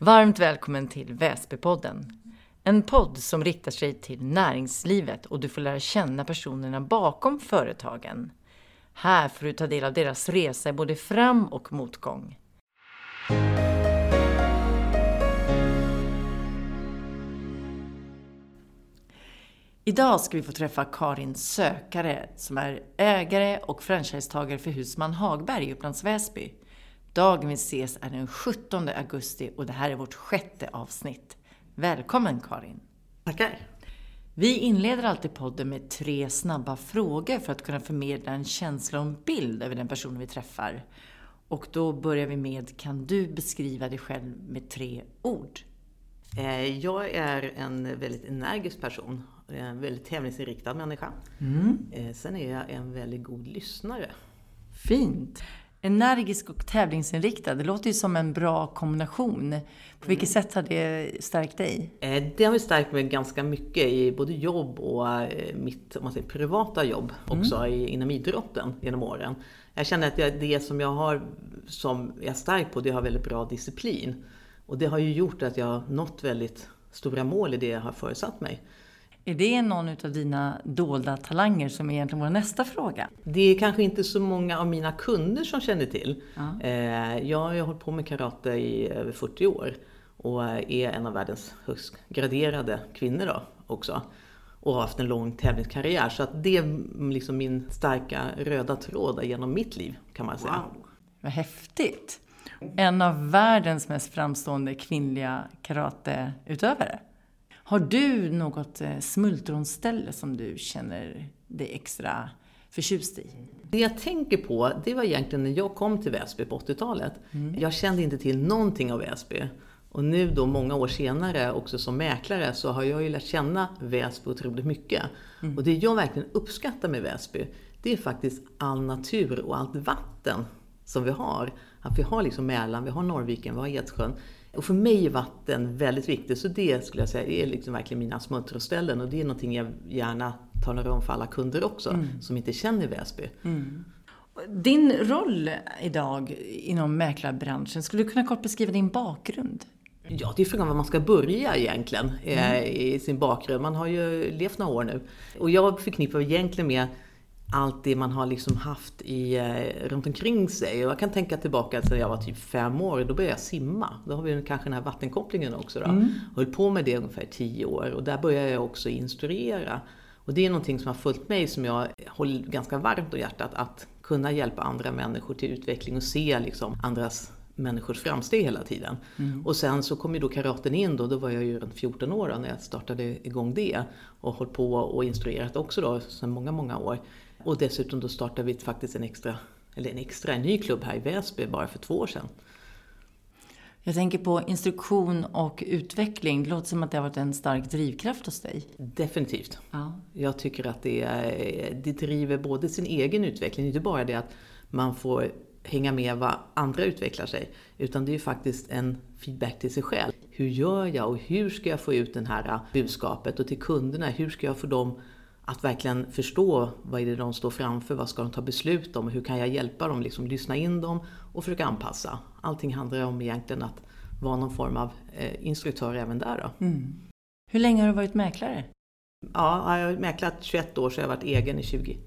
Varmt välkommen till Väsbypodden. En podd som riktar sig till näringslivet och du får lära känna personerna bakom företagen. Här får du ta del av deras resa i både fram och motgång. Idag ska vi få träffa Karin Sökare som är ägare och franchisetagare för Husman Hagberg i Upplands Väsby. Dagen vi ses är den 17 augusti och det här är vårt sjätte avsnitt. Välkommen Karin! Tackar! Vi inleder alltid podden med tre snabba frågor för att kunna förmedla en känsla och en bild över den personen vi träffar. Och då börjar vi med, kan du beskriva dig själv med tre ord? Eh, jag är en väldigt energisk person, en väldigt tävlingsinriktad människa. Mm. Eh, sen är jag en väldigt god lyssnare. Fint! Energisk och tävlingsinriktad, det låter ju som en bra kombination. På vilket sätt har det stärkt dig? Eh, det har stärkt mig ganska mycket i både jobb och mitt om man säger, privata jobb också mm. inom idrotten genom åren. Jag känner att det som jag har som jag är stark på, det har väldigt bra disciplin. Och det har ju gjort att jag har nått väldigt stora mål i det jag har föresatt mig. Är det någon av dina dolda talanger som är egentligen vår nästa fråga? Det är kanske inte så många av mina kunder som känner till. Ja. Eh, jag har hållit på med karate i över 40 år och är en av världens högst graderade kvinnor då också. Och har haft en lång tävlingskarriär. Så att det är liksom min starka röda tråd genom mitt liv kan man säga. Wow. Vad häftigt! En av världens mest framstående kvinnliga karateutövare. Har du något eh, smultronställe som du känner dig extra förtjust i? Det jag tänker på, det var egentligen när jag kom till Väsby på 80-talet. Mm. Jag kände inte till någonting av Väsby. Och nu då många år senare, också som mäklare, så har jag ju lärt känna Väsby otroligt mycket. Mm. Och det jag verkligen uppskattar med Väsby, det är faktiskt all natur och allt vatten som vi har. Att vi har liksom Mälaren, vi har Norrviken, vi har Edsjön. Och för mig är vatten väldigt viktigt, så det skulle jag säga är liksom verkligen mina smultronställen. Och det är någonting jag gärna talar om för alla kunder också, Mm. som inte känner Väsby. Din roll idag inom mäklarbranschen, skulle du kunna kort beskriva din bakgrund? Ja, det är frågan var man ska börja egentligen eh, i sin bakgrund. Man har ju levt några år nu. Och jag förknippar egentligen med allt det man har liksom haft i, eh, runt omkring sig. Och jag kan tänka tillbaka till när jag var typ fem år, då började jag simma. Då har vi kanske den här vattenkopplingen också. Då. Mm. Höll på med det ungefär tio år och där började jag också instruera. Och det är någonting som har följt mig som jag håller ganska varmt om hjärtat. Att kunna hjälpa andra människor till utveckling och se liksom andras människors framsteg hela tiden. Och sen så kom ju då karaten in då, då var jag ju runt 14 år när jag startade igång det. Och hållit på och instruerat också då sedan många, många år. Och dessutom då startade vi faktiskt en extra, eller en extra, en ny klubb här i Väsby bara för två år sedan. Jag tänker på instruktion och utveckling. Det låter som att det har varit en stark drivkraft hos dig. Definitivt. Ja. Jag tycker att det, är, det driver både sin egen utveckling, inte bara det att man får hänga med vad andra utvecklar sig, utan det är ju faktiskt en feedback till sig själv. Hur gör jag och hur ska jag få ut det här budskapet? Och till kunderna, hur ska jag få dem att verkligen förstå vad är det de står framför, vad ska de ta beslut om, hur kan jag hjälpa dem, liksom lyssna in dem och försöka anpassa. Allting handlar om egentligen att vara någon form av eh, instruktör även där. Då. Hur länge har du varit mäklare? Ja, jag har mäklat 21 år så jag har varit egen i 20.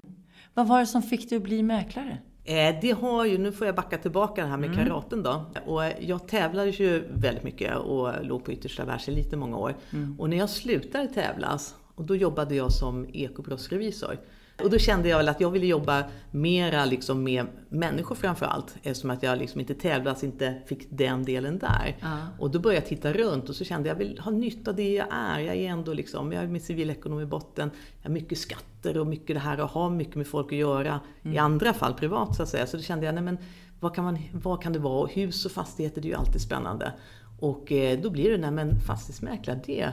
Vad var det som fick dig att bli mäklare? Eh, Det har ju, nu får jag backa tillbaka det här med Mm. karaten då. Och jag tävlade ju väldigt mycket och låg på yttersta världselit i många år. Och när jag slutade tävlas, och då jobbade jag som ekobrottsrevisor. Och då kände jag väl att jag ville jobba mera liksom med människor framför allt. Eftersom att jag liksom inte tävlas, inte fick den delen där. Ja. Och då började jag titta runt och så kände jag, jag vill ha nytta av det jag är. Jag är ändå liksom, jag är med civilekonom i botten. Jag har mycket skatter och mycket det här att ha mycket med folk att göra. I andra fall privat så att säga. Så då kände jag, nej men vad kan, man, vad kan det vara? Och hus och fastigheter det är ju alltid spännande. Och eh, då blir det, nej men fastighetsmäklare det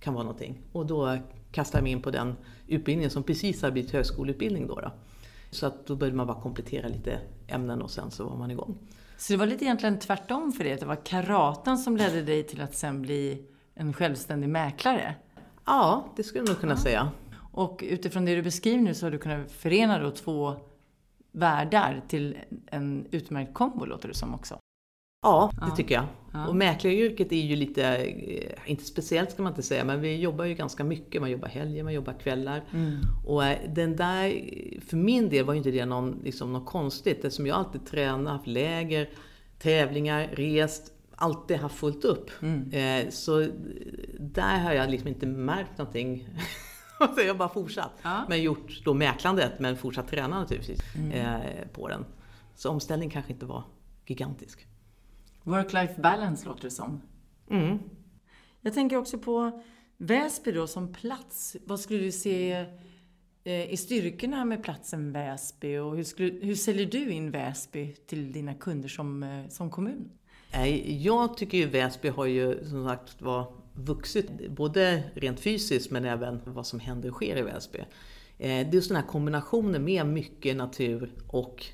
kan vara någonting. Och då kastade jag mig in på den utbildningen som precis har blivit högskoleutbildning då. då. Så att då började man bara komplettera lite ämnen och sen så var man igång. Så det var lite egentligen tvärtom för dig, att det var karaten som ledde dig till att sen bli en självständig mäklare? Ja, det skulle nog kunna säga. Och utifrån det du beskriver nu så har du kunnat förena då två världar till en utmärkt kombo, låter det som också. Ja, det ja. tycker jag. Ja. Och mäklaryrket är ju lite, eh, inte speciellt ska man inte säga, men vi jobbar ju ganska mycket. Man jobbar helger, man jobbar kvällar. Mm. Och eh, den där, för min del var ju inte det någon, liksom, något konstigt eftersom jag alltid tränat, haft läger, tävlingar, rest, alltid haft fullt upp. Mm. Eh, så där har jag liksom inte märkt någonting. så jag har bara fortsatt. Ja. Men gjort då mäklandet, men fortsatt träna naturligtvis mm. eh, på den. Så omställningen kanske inte var gigantisk. Work-life balance låter det som. Mm. Jag tänker också på Väsby då som plats. Vad skulle du se eh, i styrkorna med platsen Väsby och hur, skulle, hur säljer du in Väsby till dina kunder som, eh, som kommun? Jag tycker ju Väsby har ju som sagt var vuxit, både rent fysiskt men även vad som händer och sker i Väsby. Eh, det är just den här kombinationen med mycket natur och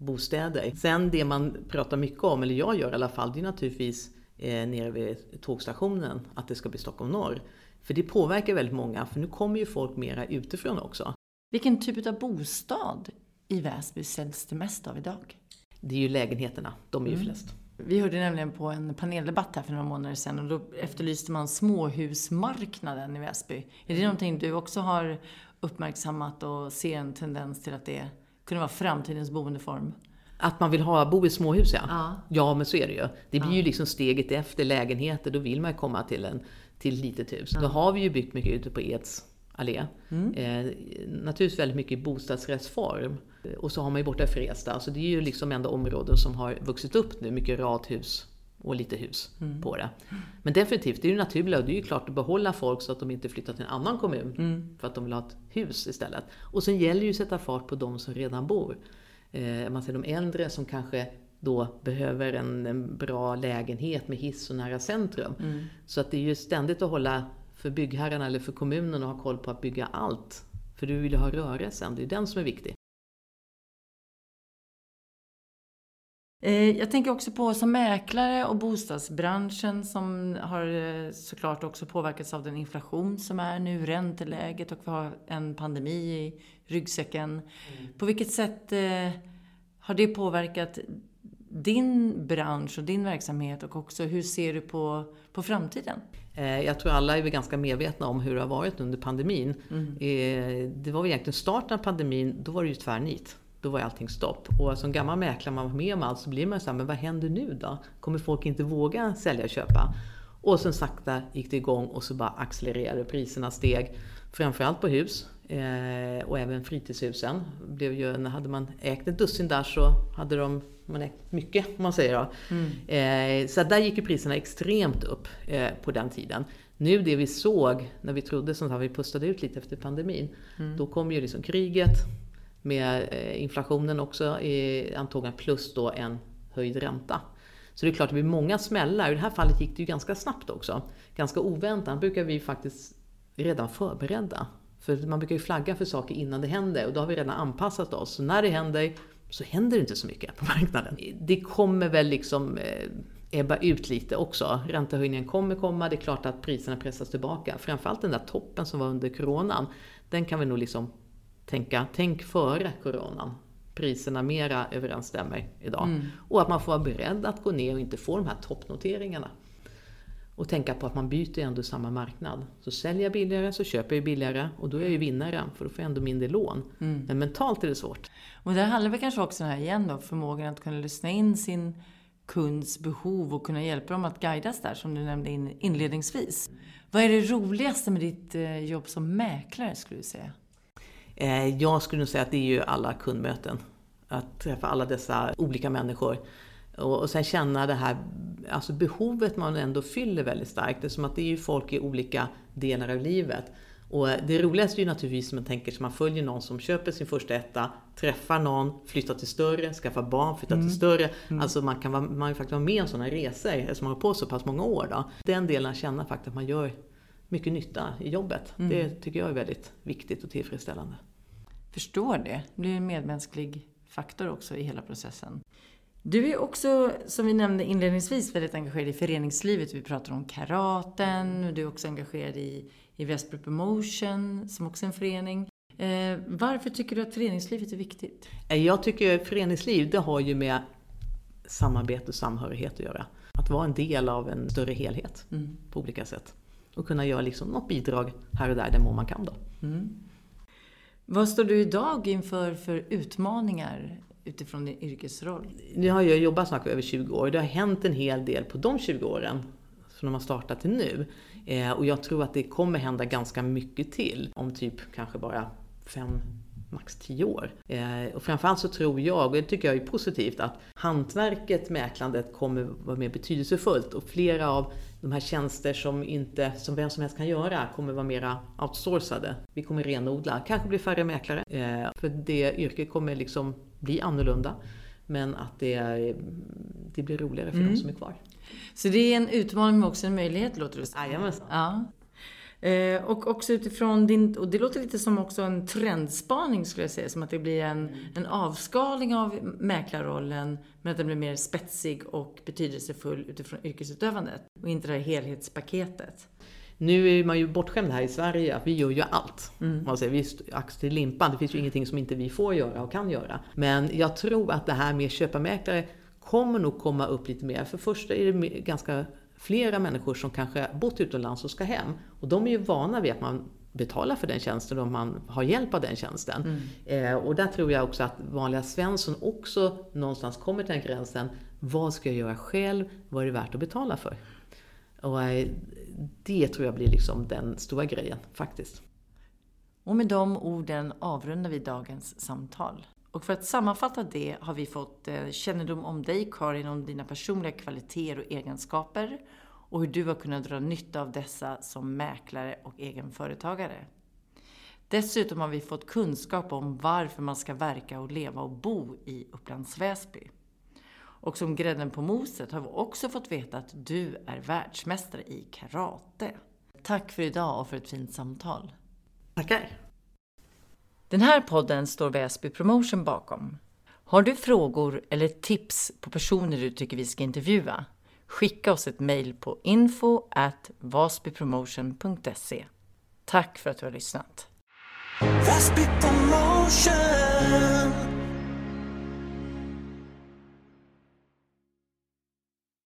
bostäder. Sen det man pratar mycket om, eller jag gör i alla fall, det är naturligtvis eh, nere vid tågstationen att det ska bli Stockholm norr. För det påverkar väldigt många, för nu kommer ju folk mera utifrån också. Vilken typ av bostad i Väsby säljs det mest av idag? Det är ju lägenheterna, de är ju mm. flest. Vi hörde nämligen på en paneldebatt här för några månader sedan och då efterlyste man småhusmarknaden i Väsby. Är det mm. någonting du också har uppmärksammat och ser en tendens till att det kunde vara framtidens boendeform? Att man vill ha, bo i småhus ja. ja. Ja, men så är det ju. Det blir ja. ju liksom steget efter lägenheter. Då vill man komma till, en, till ett litet hus. Ja. Då har vi ju byggt mycket ute på Eds allé. Mm. Eh, naturligtvis väldigt mycket i bostadsrättsform. Och så har man ju borta i Fresta. Så det är ju liksom enda områden som har vuxit upp nu. Mycket radhus och lite hus mm. på det. Men definitivt, det är ju naturligt och det är ju klart att behålla folk så att de inte flyttar till en annan kommun mm. för att de vill ha ett hus istället. Och sen gäller det ju att sätta fart på de som redan bor. Eh, man ser de äldre som kanske då behöver en, en, bra lägenhet med hiss och nära centrum. Mm. Så att det är ju ständigt att hålla för byggherrarna eller för kommunen att ha koll på att bygga allt. För du vill ju ha rörelsen, det är den som är viktig. Jag tänker också på som mäklare och bostadsbranschen som har eh, såklart också påverkats av den inflation som är nu, ränteläget och vi har en pandemi i ryggsäcken. Mm. På vilket sätt eh, har det påverkat din bransch och din verksamhet och också hur ser du på, på framtiden? Jag tror alla är väl ganska medvetna om hur det har varit under pandemin. Mm. Det var egentligen starten av pandemin, då var det ju tvärnit då var allting stopp. Och som gammal mäklare, man var med om allt, så blir man så här, men vad händer nu då? Kommer folk inte våga sälja och köpa? Och sen sakta gick det igång och så bara accelererade priserna steg. Framförallt på hus eh, och även fritidshusen. Blev ju, hade man ägt ett dussin där så hade de, man ägt mycket om man säger då. Mm. Eh, så där gick ju priserna extremt upp eh, på den tiden. Nu det vi såg när vi trodde, som vi pustade ut lite efter pandemin, mm. då kom ju liksom kriget, med eh, inflationen också i antagligen plus då en höjd ränta. Så det är klart det blir många smällar. I det här fallet gick det ju ganska snabbt också. Ganska oväntat brukar vi faktiskt redan förberedda. För man brukar ju flagga för saker innan det händer och då har vi redan anpassat oss. Så när det händer så händer det inte så mycket på marknaden. Det kommer väl liksom eh, ebba ut lite också. Räntehöjningen kommer komma, det är klart att priserna pressas tillbaka. Framförallt den där toppen som var under coronan, den kan vi nog liksom tänka, tänk före coronan. Priserna mera överensstämmer idag. Mm. Och att man får vara beredd att gå ner och inte få de här toppnoteringarna. Och tänka på att man byter ändå samma marknad. Så säljer jag billigare så köper jag billigare och då är jag ju vinnare för då får jag ändå mindre lån. Mm. Men mentalt är det svårt. Och det handlar väl kanske också här igen då, förmågan att kunna lyssna in sin kunds behov och kunna hjälpa dem att guidas där, som du nämnde inledningsvis. Vad är det roligaste med ditt eh, jobb som mäklare, skulle du säga? Eh, jag skulle nog säga att det är ju alla kundmöten. Att träffa alla dessa olika människor. Och, sen känna det här alltså behovet man ändå fyller väldigt starkt. Det är som att det är ju folk i olika delar av livet. Och det roligaste är ju naturligtvis man tänker sig man följer någon som köper sin första etta, träffar någon, flyttar till större, skaffar barn, flyttar mm. till större. Mm. Alltså man kan vara, man kan faktiskt vara med om sådana resor eftersom man har på så pass många år. Då. Den delen känner faktiskt att man gör mycket nytta i jobbet. Mm. Det tycker jag är väldigt viktigt och tillfredsställande förstår det. Det blir en medmänsklig faktor också i hela processen. Du är också, som vi nämnde inledningsvis, väldigt engagerad i föreningslivet. Vi pratar om karaten, du är också engagerad i, i Vesper Promotion, som också är en förening. Eh, varför tycker du att föreningslivet är viktigt? Jag tycker föreningsliv, det har ju med samarbete och samhörighet att göra. Att vara en del av en större helhet mm. på olika sätt. Och kunna göra liksom något bidrag här och där, den må man kan då. Mm. Vad står du idag inför för utmaningar utifrån din yrkesroll? Nu har jag jobbat snart över 20 år. Det har hänt en hel del på de 20 åren från de har startat till nu. Eh, och jag tror att det kommer hända ganska mycket till om typ kanske bara fem, max tio år. Eh, och framförallt så tror jag, och det tycker jag är positivt, att hantverket, mäklandet, kommer vara mer betydelsefullt och flera av de här tjänster som, inte, som vem som helst kan göra kommer vara mera outsourcade. Vi kommer renodla, kanske bli färre mäklare, eh, för det yrket kommer liksom bli annorlunda. Men att det, det blir roligare för mm. de som är kvar. Så det är en utmaning men också en möjlighet låter det som. Jajamensan. Ja. Eh, och också utifrån din, och det låter lite som också en trendspaning skulle jag säga, som att det blir en, mm. en avskalning av mäklarrollen, men att den blir mer spetsig och betydelsefull utifrån yrkesutövandet och inte det här helhetspaketet. Nu är man ju bortskämd här i Sverige att vi gör ju allt. Mm. Man säger, vi ax till limpan, det finns ju ingenting som inte vi får göra och kan göra. Men jag tror att det här med köparmäklare kommer nog komma upp lite mer. För först är det ganska flera människor som kanske bott utomlands och ska hem. Och de är ju vana vid att man betalar för den tjänsten och man har hjälp av den tjänsten. Mm. Eh, och där tror jag också att vanliga Svensson också någonstans kommer till den gränsen. Vad ska jag göra själv? Vad är det värt att betala för? Och eh, det tror jag blir liksom den stora grejen faktiskt. Och med de orden avrundar vi dagens samtal. Och för att sammanfatta det har vi fått eh, kännedom om dig Karin, om dina personliga kvaliteter och egenskaper och hur du har kunnat dra nytta av dessa som mäklare och egenföretagare. Dessutom har vi fått kunskap om varför man ska verka och leva och bo i Upplands Väsby. Och som grädden på moset har vi också fått veta att du är världsmästare i karate. Tack för idag och för ett fint samtal. Tackar! Den här podden står Väsby Promotion bakom. Har du frågor eller tips på personer du tycker vi ska intervjua? Skicka oss ett mejl på info at vasbypromotion.se. Tack för att du har lyssnat. Väsby Promotion